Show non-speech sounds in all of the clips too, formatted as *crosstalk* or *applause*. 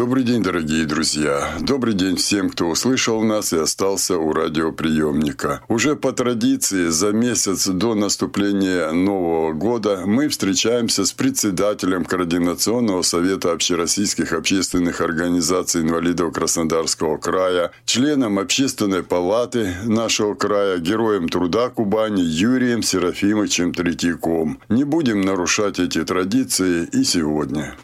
Добрый день, дорогие друзья. Добрый день всем, кто услышал нас и остался у радиоприемника. Уже по традиции за месяц до наступления Нового года мы встречаемся с председателем Координационного совета общероссийских общественных организаций инвалидов Краснодарского края, членом Общественной палаты нашего края, героем труда Кубани Юрием Серафимовичем Третьяком. Не будем нарушать эти традиции и сегодня.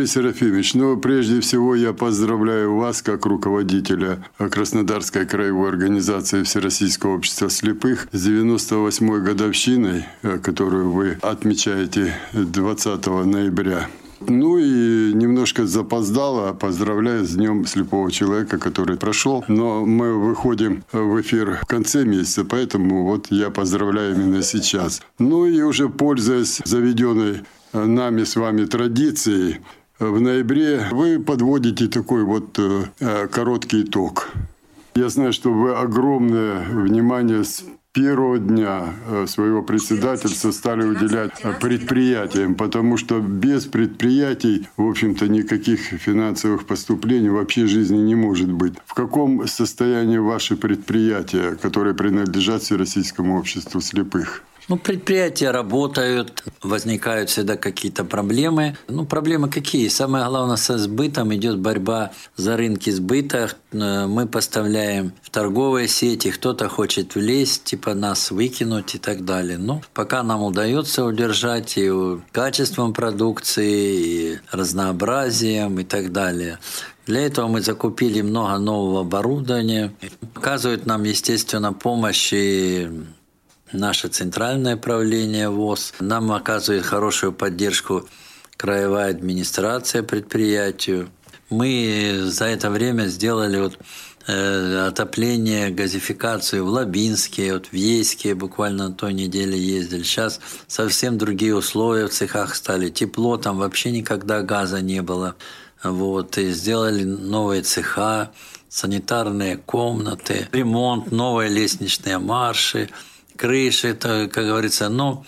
Юрий Серафимович, ну, прежде всего я поздравляю вас, как руководителя Краснодарской краевой организации Всероссийского общества слепых с 98-й годовщиной, э, которую вы отмечаете 20 ноября. Ну и немножко запоздало. Поздравляю с Днем слепого человека, который прошел. Но мы выходим в эфир в конце месяца, поэтому вот я поздравляю именно сейчас. Ну и уже пользуясь заведенной нами с вами традицией, в ноябре вы подводите такой вот э, э, короткий итог. Я знаю, что вы огромное внимание с первого дня э, своего председательства стали уделять предприятиям, потому что без предприятий, в общем-то, никаких финансовых поступлений вообще жизни не может быть. В каком состоянии ваши предприятия, которые принадлежат Всероссийскому обществу слепых? Ну, предприятия работают, возникают всегда какие-то проблемы. Ну, проблемы какие? Самое главное, со сбытом идет борьба за рынки сбыта. Э, мы поставляем в торговые сети, кто-то хочет влезть, типа нас выкинуть и так далее. Но пока нам удается удержать и качеством продукции, и разнообразием и так далее. Для этого мы закупили много нового оборудования. Оказывают нам, естественно, помощь и наше центральное правление ВОЗ. Нам оказывает хорошую поддержку краевая администрация предприятию. Мы за это время сделали вот э, отопление, газификацию в Лабинске, вот в Ейске буквально на той неделе ездили. Сейчас совсем другие условия в цехах стали. Тепло, там вообще никогда газа не было. Вот, и сделали новые цеха, санитарные комнаты, ремонт, новые лестничные марши – крыши, это, как говорится, но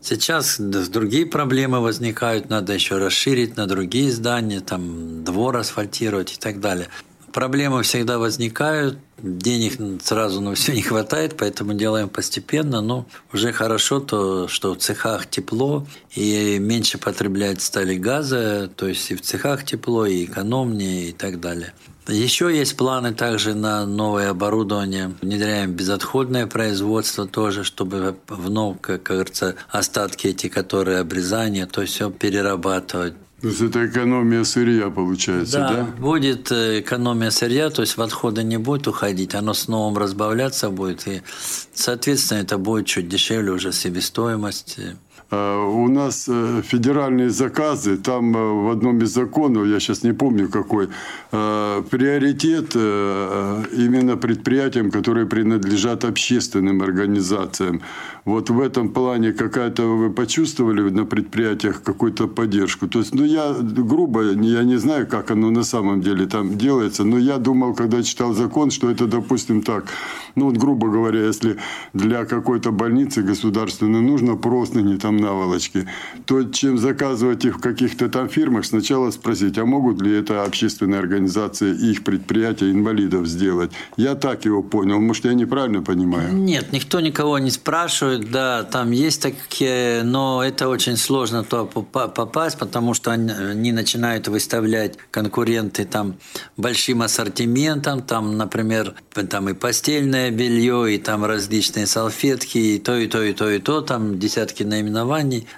сейчас другие проблемы возникают, надо еще расширить на другие здания, там двор асфальтировать и так далее. Проблемы всегда возникают, денег сразу *laughs* на все не хватает, поэтому делаем постепенно, но уже хорошо то, что в цехах тепло и меньше потреблять стали газа, то есть и в цехах тепло, и экономнее и так далее. Еще есть планы также на новое оборудование. Внедряем безотходное производство тоже, чтобы вновь, как говорится, остатки эти, которые обрезания, то все перерабатывать. То есть это экономия сырья получается, да? Да, будет э, экономия сырья, то есть в отходы не будет уходить, оно с новым разбавляться будет, и, соответственно, это будет чуть дешевле уже себестоимость. Э, у нас э, федеральные заказы, там э, в одном из законов, я сейчас не помню какой, приоритет именно предприятиям, которые принадлежат общественным организациям. Вот в этом плане какая-то вы почувствовали на предприятиях какую-то поддержку? То есть, ну я грубо, я не знаю, как оно на самом деле там делается, но я думал, когда читал закон, что это, допустим, так. Ну вот, грубо говоря, если для какой-то больницы государственной нужно просто не там наволочки, то чем заказывать их в каких-то там фирмах, сначала спросить, а могут ли это общественные организации их предприятия инвалидов сделать? Я так его понял. Может, я неправильно понимаю? Нет, никто никого не спрашивает да, там есть такие, но это очень сложно то попасть, потому что они начинают выставлять конкуренты там большим ассортиментом, там, например, там и постельное белье, и там различные салфетки, и то, и то, и то, и то, там десятки наименований,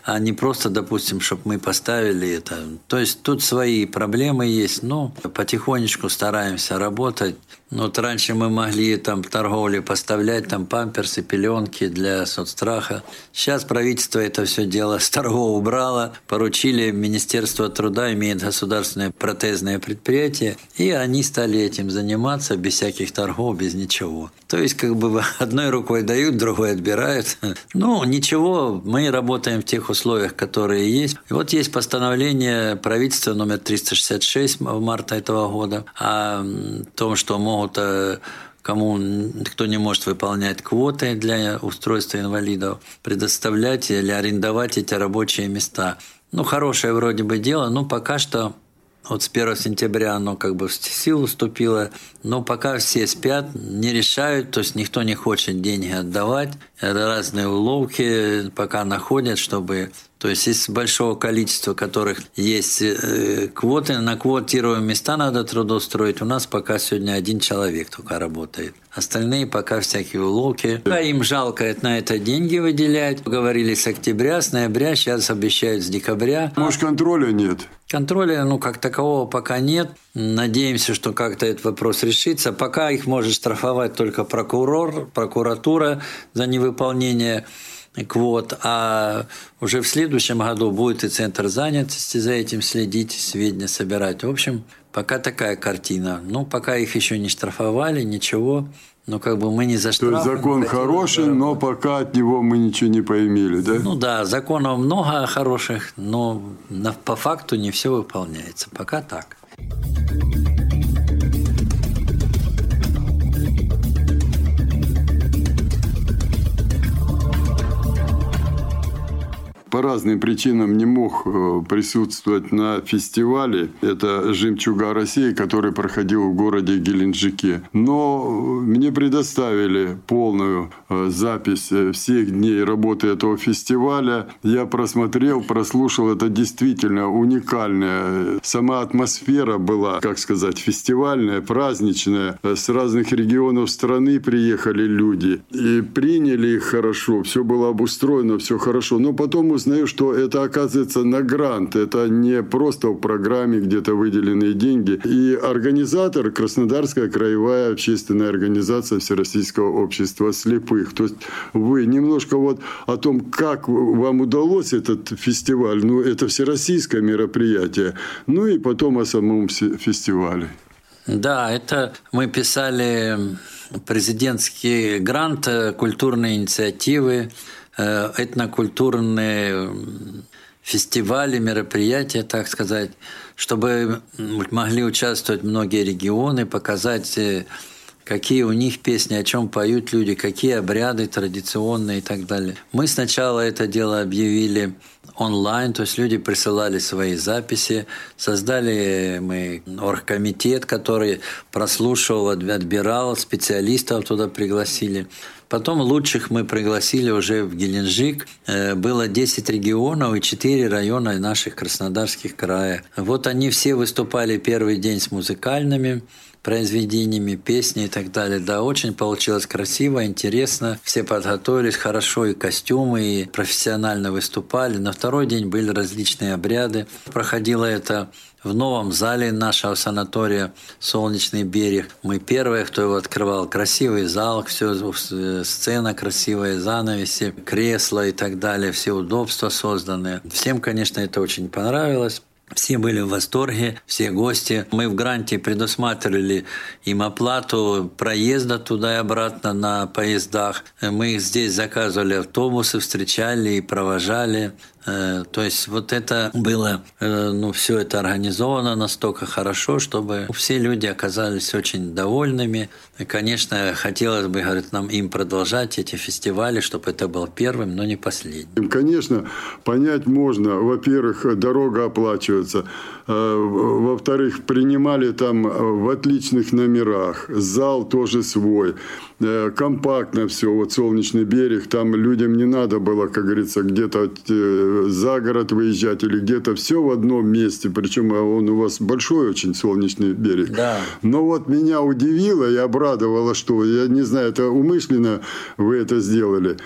а не просто, допустим, чтобы мы поставили это. То есть тут свои проблемы есть, но потихонечку стараемся работать. Вот раньше мы могли там торговле поставлять там памперсы, пеленки для соцстраха. Сейчас правительство это все дело с торгов убрало, поручили Министерство труда, имеет государственное протезное предприятие, и они стали этим заниматься без всяких торгов, без ничего. То есть как бы *laughs* одной рукой дают, другой отбирают. *laughs* Ну, ничего, мы работаем в тех условиях, которые есть. И вот есть постановление правительства номер 366 в марта этого года о том, что могут э, кому кто не может выполнять квоты для устройства инвалидов, предоставлять или арендовать эти рабочие места. Ну, хорошее вроде бы дело, но пока что вот с 1 сентября оно как бы в силу вступило, но пока все спят, не решают, то есть никто не хочет деньги отдавать. Это разные уловки пока находят, чтобы то есть из большого количества, которых есть э, квоты, на квотируемые места надо трудоустроить. У нас пока сегодня один человек только работает. Остальные пока всякие уловки. А им жалко на это деньги выделять. Говорили с октября, с ноября, сейчас обещают с декабря. Может, контроля нет? Контроля, ну, как такового пока нет. Надеемся, что как-то этот вопрос решится. Пока их может штрафовать только прокурор, прокуратура за невыполнение квот, а уже в следующем году будет и центр занятости за этим следить, сведения собирать. В общем, пока такая картина. Ну, пока их еще не штрафовали, ничего. Но как бы мы не за То есть закон хороший, но пока от него мы ничего не поимели, да? Ну да, законов много хороших, но по факту не все выполняется. Пока так. По разным причинам не мог э, присутствовать на фестивале. Это «Жемчуга России», который проходил в городе Геленджике. Но мне предоставили полную э, запись э, всех дней работы этого фестиваля. Я просмотрел, прослушал. Это действительно уникальная. Сама атмосфера была, как сказать, фестивальная, праздничная. С разных регионов страны приехали люди. И приняли их хорошо. Все было обустроено, все хорошо. Но потом узнаю, что это оказывается на грант. Это не просто в программе где-то выделенные деньги. И организатор Краснодарская краевая общественная организация Всероссийского общества слепых. То есть вы немножко вот о том, как вам удалось этот фестиваль. Ну, это всероссийское мероприятие. Ну и потом о самом фестивале. Да, это мы писали президентский грант культурной инициативы этнокультурные фестивали, мероприятия, так сказать, чтобы могли участвовать многие регионы, показать, э, какие у них песни, о чем поют люди, какие обряды традиционные и так далее. Мы сначала это дело объявили онлайн, то есть люди присылали свои записи, создали мы оргкомитет, который прослушивал, отбирал, специалистов туда пригласили. Потом лучших мы пригласили уже в Геленджик. Э, было 10 регионов и 4 района наших краснодарских краев. Вот они все выступали первый день с музыкальными произведениями, песни и так далее. Да, очень получилось красиво, интересно. Все подготовились хорошо, и костюмы, и профессионально выступали. На второй день были различные обряды. Проходило это в новом зале нашего санатория «Солнечный берег». Мы первые, кто его открывал. Красивый зал, все, сцена красивая, занавеси, кресла и так далее, все удобства созданы. Всем, конечно, это очень понравилось. Все были в восторге, все гости. Мы в гранте предусматривали им оплату проезда туда и обратно на поездах. Мы здесь заказывали автобусы, встречали и провожали. Э, то есть вот это было, э, ну, все это организовано настолько хорошо, чтобы все люди оказались очень довольными. И, конечно, хотелось бы, говорит, нам им продолжать эти фестивали, чтобы это был первым, но не последним. Конечно, понять можно. Во-первых, дорога оплачивается. Э, во-вторых, принимали там в отличных номерах. Зал тоже свой. Компактно все. Вот Солнечный берег. Там людям не надо было, как говорится, где-то за город выезжать или где-то все в одном месте. Причем он у вас большой очень солнечный берег. Да. Но вот меня удивило и обрадовало, что, я не знаю, это умышленно вы это сделали.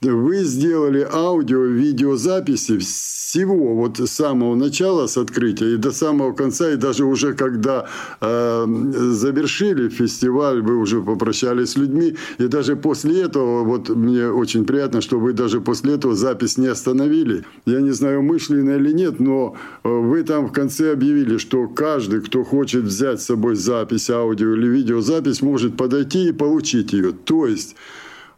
Вы сделали аудио-видеозаписи всего, вот с самого начала, с открытия и до самого конца, и даже уже когда э, завершили фестиваль, вы уже попрощались с людьми, и даже после этого, вот мне очень приятно, что вы даже после этого запись не остановили. Я не знаю, умышленно или нет, но э, вы там в конце объявили, что каждый, кто хочет взять с собой запись, аудио или видеозапись, может подойти и получить ее. То есть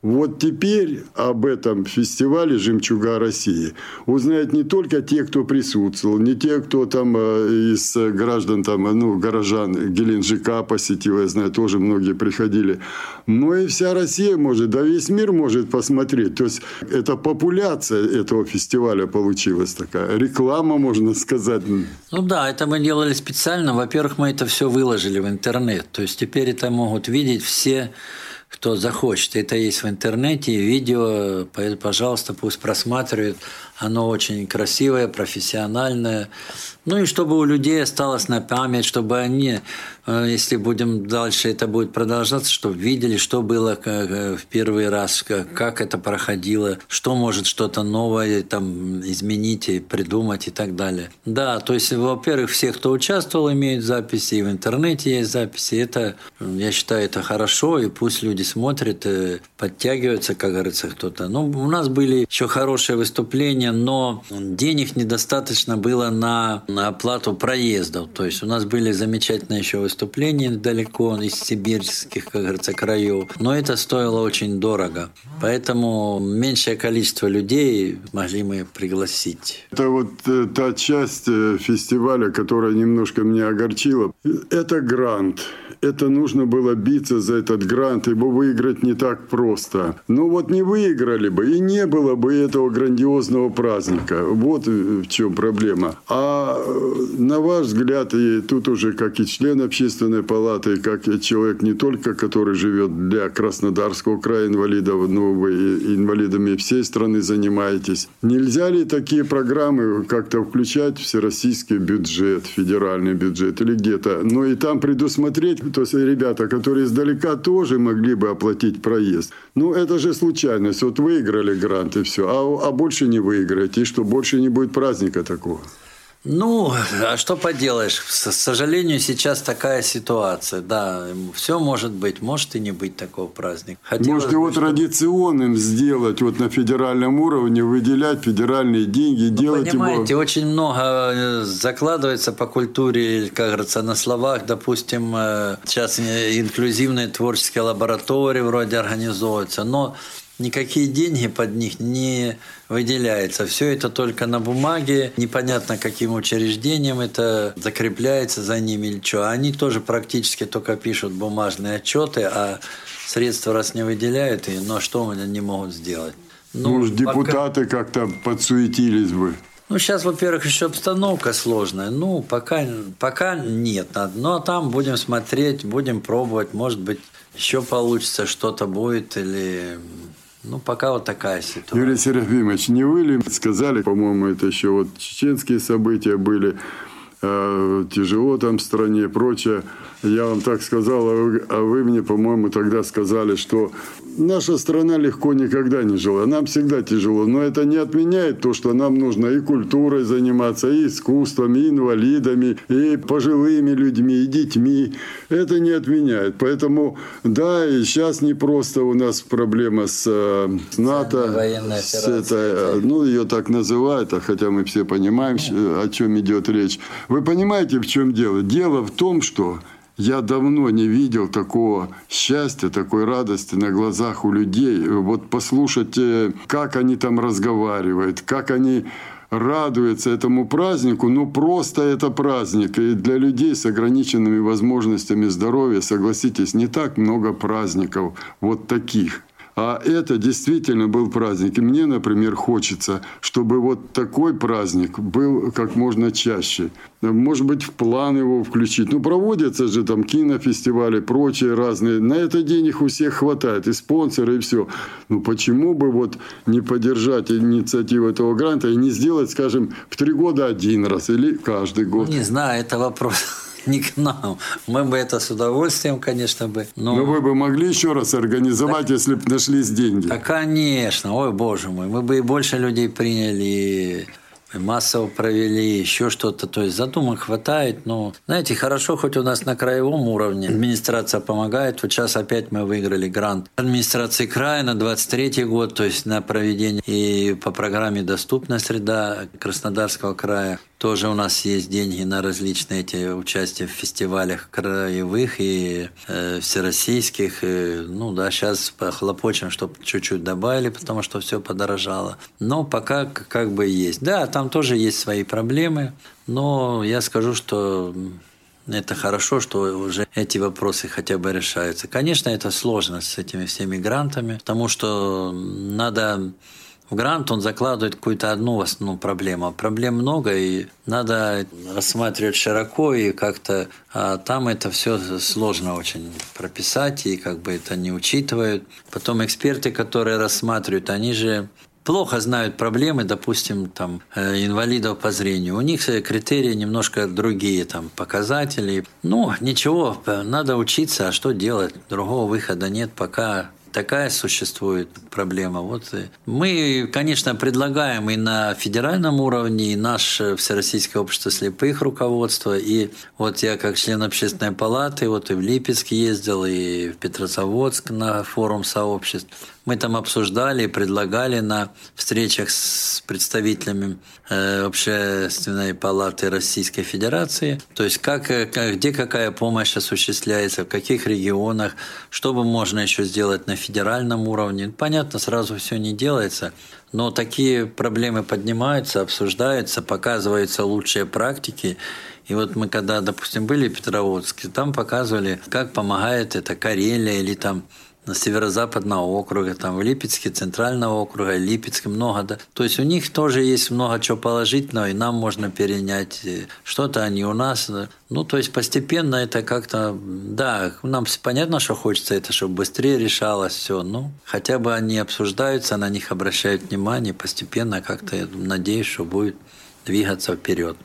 вот теперь об этом фестивале «Жемчуга России» узнают не только те, кто присутствовал, не те, кто там э, из граждан, там, ну, горожан Геленджика посетил, я знаю, тоже многие приходили, но и вся Россия может, да весь мир может посмотреть. То есть, это популяция этого фестиваля получилась такая, реклама, можно сказать. Ну да, это мы делали специально. Во-первых, мы это все выложили в интернет. То есть, теперь это могут видеть все кто захочет. Это есть в интернете, видео, пожалуйста, пусть просматривают. Оно очень красивое, профессиональное. Ну и чтобы у людей осталось на память, чтобы они, э, если будем дальше это будет продолжаться, чтобы видели, что было э, в первый раз, как это проходило, что может что-то новое там изменить и придумать и так далее. Да, то есть, во-первых, все, кто участвовал, имеют записи, и в интернете есть записи. Это, я считаю, это хорошо, и пусть люди смотрят, подтягиваются, как говорится, кто-то. Ну, у нас были еще хорошие выступления но денег недостаточно было на, на оплату проездов. То есть у нас были замечательные еще выступления далеко из сибирских, как говорится, краев, но это стоило очень дорого. Поэтому меньшее количество людей могли мы пригласить. Это вот э, та часть э, фестиваля, которая немножко меня огорчила. Это грант это нужно было биться за этот грант, ибо выиграть не так просто. Ну вот не выиграли бы, и не было бы этого грандиозного праздника. Вот в чем проблема. А э, на ваш взгляд, и тут уже как и член общественной палаты, как и человек не только, который живет для Краснодарского края инвалидов, но вы инвалидами всей страны занимаетесь. Нельзя ли такие программы как-то включать в всероссийский бюджет, федеральный бюджет или где-то? Но и там предусмотреть то есть ребята, которые издалека тоже могли бы оплатить проезд. Ну, это же случайность. Вот выиграли грант и все, а, а больше не выиграете, и что, больше не будет праздника такого. Ну, а что поделаешь? К сожалению, сейчас такая ситуация. Да, все может быть, может и не быть такого праздника. Хотелось может его чтобы... традиционным сделать, вот на федеральном уровне, выделять федеральные деньги, ну, делать понимаете, его... очень много э, закладывается по культуре, как говорится, на словах. Допустим, э, сейчас инклюзивные творческие лаборатории вроде организуются, но никакие деньги под них не выделяются. Все это только на бумаге, непонятно каким учреждением это закрепляется за ними или что. Они тоже практически только пишут бумажные отчеты, а средства раз не выделяют, и, но что они не могут сделать? Ну, Может, депутаты пока... как-то подсуетились бы. Ну, сейчас, во-первых, еще обстановка сложная. Ну, пока, пока нет. Но ну, а там будем смотреть, будем пробовать. Может быть, еще получится, что-то будет или ну, пока вот такая ситуация. Юрий Серафимович, не вы ли сказали, по-моему, это еще вот чеченские события были, э, тяжело там в стране и прочее. Я вам так сказал, а вы, а вы мне, по-моему, тогда сказали, что наша страна легко никогда не жила. Нам всегда тяжело. Но это не отменяет то, что нам нужно и культурой заниматься, и искусством, и инвалидами, и пожилыми людьми, и детьми. Это не отменяет. Поэтому, да, и сейчас не просто у нас проблема с, э, с НАТО. С это, ну, ее так называют, а хотя мы все понимаем, о чем идет речь. Вы понимаете, в чем дело? Дело в том, что я давно не видел такого счастья, такой радости на глазах у людей. Вот послушать, э, как они там разговаривают, как они радуются этому празднику, ну просто это праздник. И для людей с ограниченными возможностями здоровья, согласитесь, не так много праздников вот таких. А это действительно был праздник. И мне, например, хочется, чтобы вот такой праздник был как можно чаще. Может быть, в план его включить. Ну, проводятся же там кинофестивали, прочие разные. На этот день их у всех хватает. И спонсоры, и все. Ну, почему бы вот не поддержать инициативу этого гранта и не сделать, скажем, в три года один раз или каждый год? Не знаю, это вопрос *laughs* не к нам. Мы бы это с удовольствием, конечно бы. Но, но вы бы могли еще раз организовать, так, если бы нашлись деньги. Да, конечно. Ой, боже мой. Мы бы и больше людей приняли, массово провели, еще что-то. То есть задумок хватает. Но, знаете, хорошо, хоть у нас на краевом уровне администрация помогает. Вот сейчас опять мы выиграли грант администрации края на 23 год, то есть на проведение и по программе «Доступная среда» Краснодарского края. Тоже у нас есть деньги на различные эти участия в фестивалях краевых и э, всероссийских. И, ну да, сейчас похлопочем, чтобы чуть-чуть добавили, потому что все подорожало. Но пока как бы есть. Да, там тоже есть свои проблемы, но я скажу, что это хорошо, что уже эти вопросы хотя бы решаются. Конечно, это сложно с этими всеми грантами, потому что надо в грант он закладывает какую-то одну основную проблему. А проблем много, и надо рассматривать широко, и как-то а там это все сложно очень прописать, и как бы это не учитывают. Потом эксперты, которые рассматривают, они же плохо знают проблемы, допустим, там, э, инвалидов по зрению. У них критерии немножко другие, там, показатели. Ну, ничего, надо учиться, а что делать? Другого выхода нет, пока такая существует проблема. Вот мы, конечно, предлагаем и на федеральном уровне, и наше Всероссийское общество слепых руководство, и вот я как член общественной палаты, вот и в Липецк ездил, и в Петрозаводск на форум сообществ. Мы там обсуждали, предлагали на встречах с представителями э, Общественной палаты Российской Федерации, то есть как, э, где какая помощь осуществляется, в каких регионах, что бы можно еще сделать на федеральном уровне. Понятно, сразу все не делается, но такие проблемы поднимаются, обсуждаются, показываются лучшие практики. И вот мы когда, допустим, были в Петроводске, там показывали, как помогает это Карелия или там на северо-западного округа, там в Липецке, центрального округа, Липецке много, да. То есть у них тоже есть много чего положительного, и нам можно перенять что-то, они у нас. Да. Ну, то есть постепенно это как-то, да, нам понятно, что хочется это, чтобы быстрее решалось все, ну, хотя бы они обсуждаются, на них обращают внимание, постепенно как-то, я надеюсь, что будет двигаться вперед.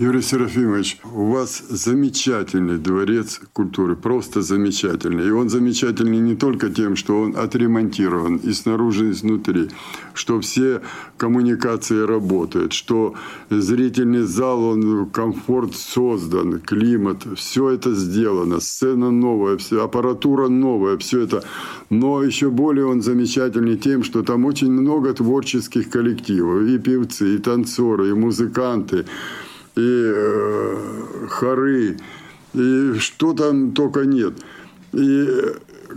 Юрий Серафимович, у вас замечательный дворец культуры, просто замечательный. И он замечательный не только тем, что он отремонтирован и снаружи, и изнутри, что все коммуникации работают, что зрительный зал, он комфорт создан, климат, все это сделано, сцена новая, все, аппаратура новая, все это. Но еще более он замечательный тем, что там очень много творческих коллективов, и певцы, и танцоры, и музыканты и э, хоры, и что там только нет. И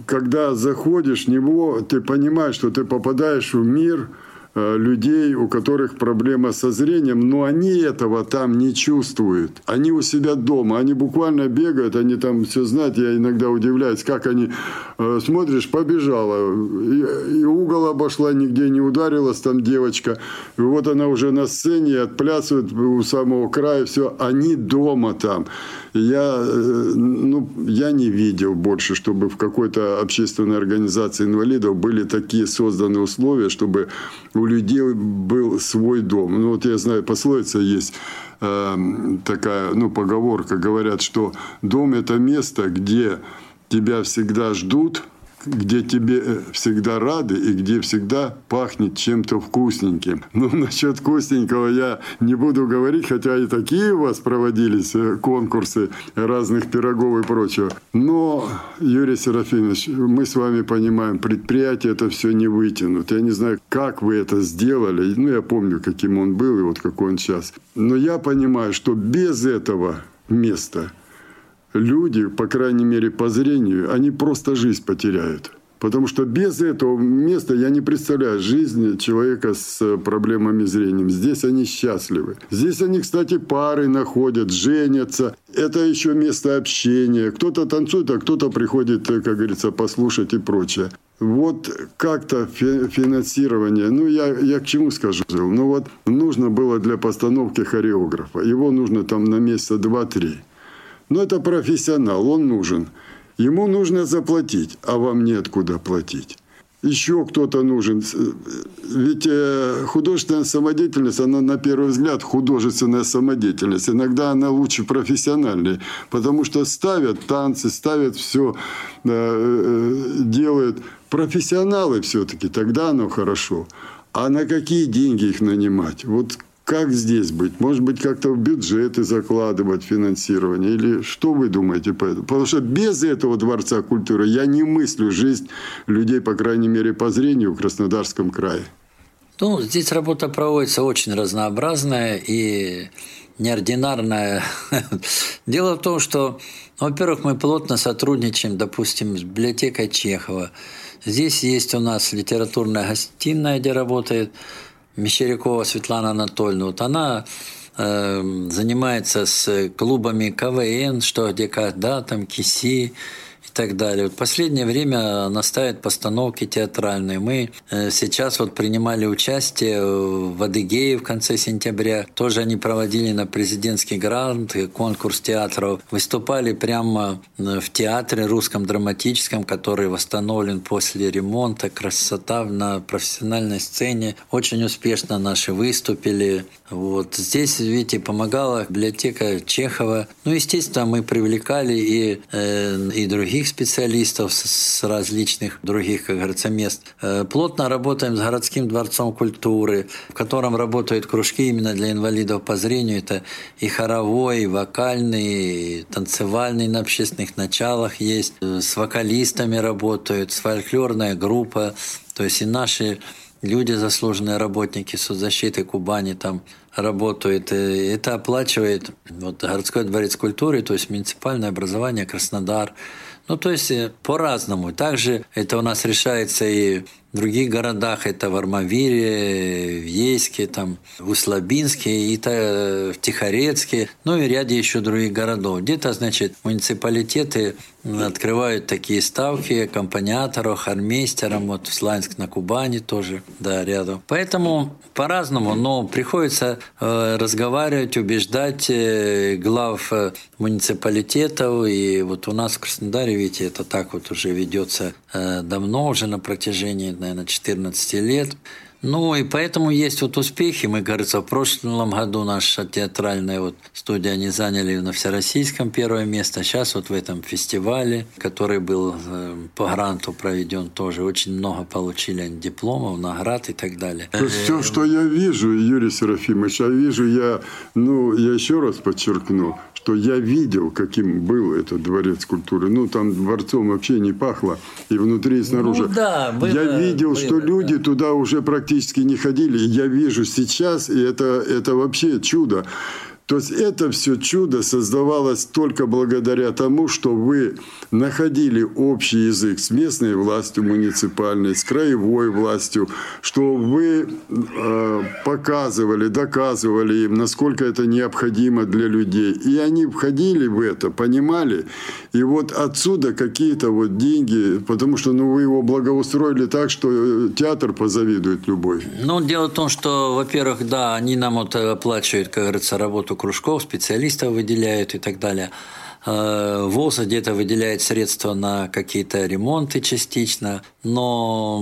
когда заходишь в него, ты понимаешь, что ты попадаешь в мир – людей, у которых проблема со зрением, но они этого там не чувствуют. Они у себя дома, они буквально бегают, они там все знают. Я иногда удивляюсь, как они э, смотришь, побежала, и, и угол обошла, нигде не ударилась там девочка. И вот она уже на сцене отплясывает у самого края, все, они дома там. Я, э, ну, я не видел больше, чтобы в какой-то общественной организации инвалидов были такие созданы условия, чтобы у людей был свой дом. Ну, вот я знаю, пословица есть э, такая, ну, поговорка, говорят, что дом – это место, где тебя всегда ждут – где тебе э, всегда рады и где всегда пахнет чем-то вкусненьким. *laughs* Ну, насчет вкусненького я не буду говорить, хотя и такие у вас проводились э, конкурсы разных пирогов и прочего. Но, Юрий Серафимович, мы с вами понимаем, предприятие это все не вытянут. Я не знаю, как вы это сделали. Ну, я помню, каким он был и вот какой он сейчас. Но я понимаю, что без этого места – люди, по крайней мере по зрению, они просто жизнь потеряют. Потому что без этого места я не представляю жизнь человека с проблемами зрения. Здесь они счастливы. Здесь они, кстати, пары находят, женятся. Это еще место общения. Кто-то танцует, а кто-то приходит, как говорится, послушать и прочее. Вот как-то финансирование, ну я, я к чему скажу? Ну вот нужно было для постановки хореографа. Его нужно там на месяца два-три. Но это профессионал, он нужен. Ему нужно заплатить, а вам неоткуда платить еще кто-то нужен. Ведь э, художественная самодеятельность, она на первый взгляд художественная самодеятельность. Иногда она лучше профессиональной, потому что ставят танцы, ставят все, э, э, делают профессионалы все-таки, тогда оно хорошо. А на какие деньги их нанимать? Вот как здесь быть? Может быть, как-то в бюджеты закладывать финансирование? Или что вы думаете по этому? Потому что без этого Дворца культуры я не мыслю жизнь людей, по крайней мере, по зрению в Краснодарском крае. Ну, здесь работа проводится очень разнообразная и неординарная. *laughs* Дело в том, что, во-первых, мы плотно сотрудничаем, допустим, с библиотекой Чехова. Здесь есть у нас литературная гостиная, где работает Мещерякова Светлана Анатольевна, вот она э, занимается с клубами КВН, что где когда, там КИСИ, и так далее. Вот последнее время она ставит постановки театральные. Мы э, сейчас вот принимали участие в Адыгее в конце сентября. Тоже они проводили на президентский грант, конкурс театров. Выступали прямо э, в театре русском драматическом, который восстановлен после ремонта. Красота на профессиональной сцене. Очень успешно наши выступили. Вот. Здесь, видите, помогала библиотека Чехова. Ну, естественно, мы привлекали и, э, и других специалистов с различных других, как говорится, мест. Э, плотно работаем с городским дворцом культуры, в котором работают кружки именно для инвалидов по зрению. Это и хоровой, и вокальный, и танцевальный на общественных началах есть. Э, с вокалистами работают, с фольклорная группа. То есть и наши люди, заслуженные работники соцзащиты Кубани там работают. И это оплачивает вот, городской дворец культуры, то есть муниципальное образование Краснодар. Ну, то есть э, по-разному. Также это у нас решается и в других городах это в Армавире, в Ейске, там, в Услабинске, и в Тихорецке, ну и ряде еще других городов. Где-то, значит, муниципалитеты открывают такие ставки аккомпаниаторов, хормейстерам, вот в Сланск на Кубани тоже, да, рядом. Поэтому по-разному, но приходится э, разговаривать, убеждать э, глав э, муниципалитетов, и вот у нас в Краснодаре, видите, это так вот уже ведется э, давно, уже на протяжении наверное, 14 лет. Ну и поэтому есть вот успехи. Мы, кажется, в прошлом году наша театральная вот студия они заняли на всероссийском первое место. Сейчас вот в этом фестивале, который был э, по гранту проведен тоже, очень много получили дипломов, наград и так далее. То есть все, что я вижу, Юрий Серафимович, я вижу, я, ну, я еще раз подчеркну, что я видел, каким был этот дворец культуры. Ну, там дворцом вообще не пахло и внутри, и снаружи. Ну, да, было, я видел, было, что люди да. туда уже практически не ходили. Я вижу сейчас, и это, это вообще чудо. То есть это все чудо создавалось только благодаря тому, что вы находили общий язык с местной властью муниципальной, с краевой властью, что вы э, показывали, доказывали им, насколько это необходимо для людей. И они входили в это, понимали. И вот отсюда какие-то вот деньги, потому что ну, вы его благоустроили так, что э, театр позавидует любой. Ну, дело в том, что, во-первых, да, они нам вот оплачивают, как говорится, работу кружков, специалистов выделяют и так далее. Э, ВОЗ где-то выделяет средства на какие-то ремонты частично, но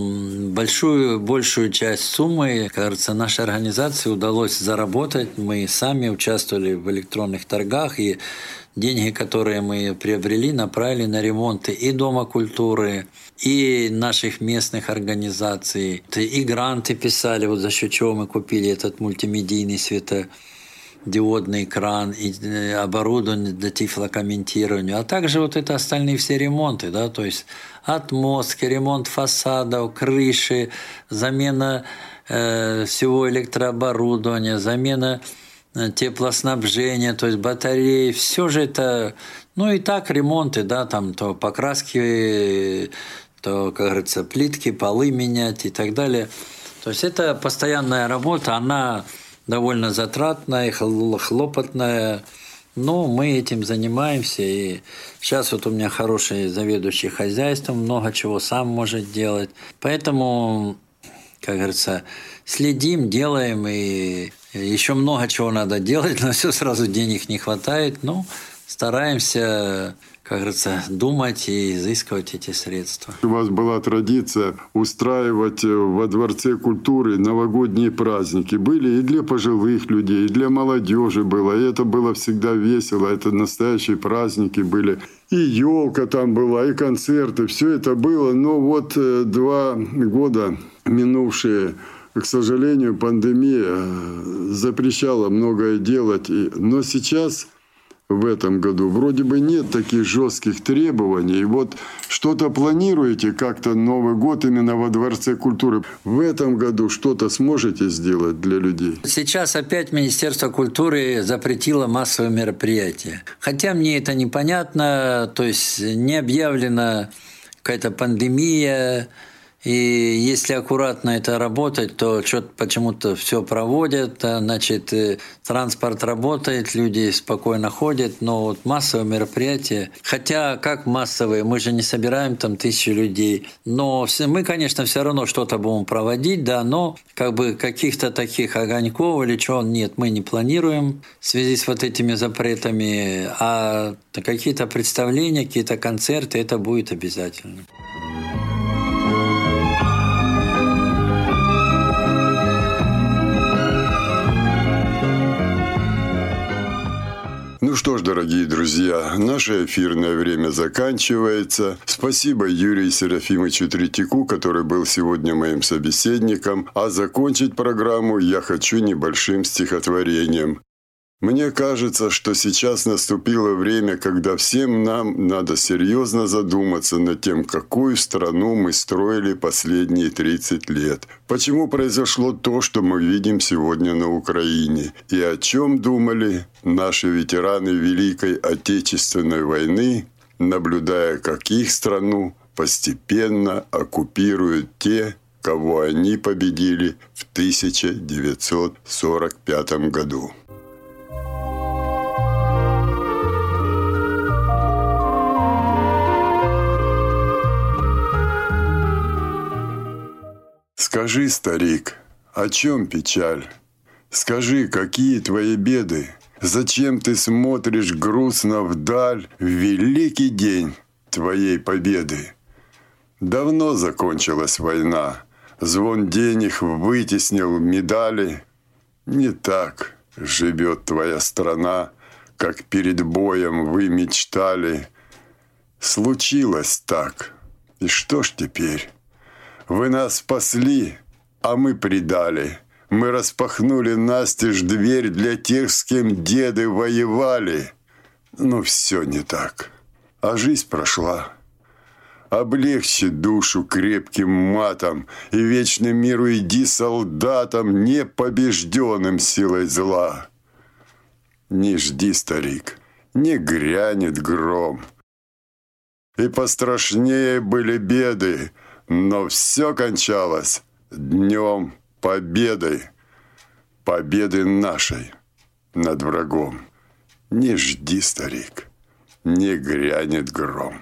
большую, большую часть суммы, кажется, нашей организации удалось заработать. Мы сами участвовали в электронных торгах, и деньги, которые мы приобрели, направили на ремонты и Дома культуры, и наших местных организаций. И гранты писали, вот за счет чего мы купили этот мультимедийный свето диодный экран и э, оборудование для тифлокомментирования, а также вот это остальные все ремонты, да, то есть отмостки, ремонт фасадов, крыши, замена э, всего электрооборудования, замена э, теплоснабжения, то есть батареи, все же это, ну и так ремонты, да, там то покраски, то, как говорится, плитки, полы менять и так далее. То есть это постоянная работа, она довольно затратная, хлопотная. Но мы этим занимаемся. И сейчас вот у меня хороший заведующий хозяйством, много чего сам может делать. Поэтому, как говорится, следим, делаем. И еще много чего надо делать, *laughs* но все сразу денег не хватает. Но стараемся как говорится, думать и изыскивать эти средства. У вас была традиция устраивать э, во Дворце культуры новогодние праздники. Были и для пожилых людей, и для молодежи было. И это было всегда весело. Это настоящие праздники были. И елка там была, и концерты. Все это было. Но вот э, два года минувшие к сожалению, пандемия э, запрещала многое делать. Но сейчас в этом году. Вроде бы нет таких жестких требований. Вот что-то планируете как-то Новый год именно во Дворце культуры. В этом году что-то сможете сделать для людей? Сейчас опять Министерство культуры запретило массовые мероприятия. Хотя мне это непонятно, то есть не объявлена какая-то пандемия, и если аккуратно это работать, то что-то почему-то все проводят, а, значит, э, транспорт работает, люди спокойно ходят, но вот массовые мероприятия, хотя как массовые, мы же не собираем там тысячи людей, но все, мы, конечно, все равно что-то будем проводить, да, но как бы каких-то таких огоньков или чего нет, мы не планируем в связи с вот этими запретами, а какие-то представления, какие-то концерты, это будет обязательно. Ну что ж, дорогие друзья, наше эфирное время заканчивается. Спасибо Юрию Серафимовичу Третьяку, который был сегодня моим собеседником. А закончить программу я хочу небольшим стихотворением. Мне кажется, что сейчас наступило время, когда всем нам надо серьезно задуматься над тем, какую страну мы строили последние 30 лет. Почему произошло то, что мы видим сегодня на Украине? И о чем думали наши ветераны Великой Отечественной войны, наблюдая, как их страну постепенно оккупируют те, кого они победили в 1945 году. Скажи, старик, о чем печаль? Скажи, какие твои беды? Зачем ты смотришь грустно вдаль в великий день твоей победы? Давно закончилась война. Звон денег вытеснил медали. Не так живет твоя страна, как перед боем вы мечтали. Случилось так. И что ж теперь? Вы нас спасли, а мы предали. Мы распахнули настежь дверь для тех, с кем деды воевали. Ну, все не так. А жизнь прошла. Облегчи душу крепким матом, И вечный мир уйди солдатам, Непобежденным силой зла. Не жди, старик, не грянет гром. И пострашнее были беды, но все кончалось днем победой, победы нашей над врагом. Не жди, старик, не грянет гром.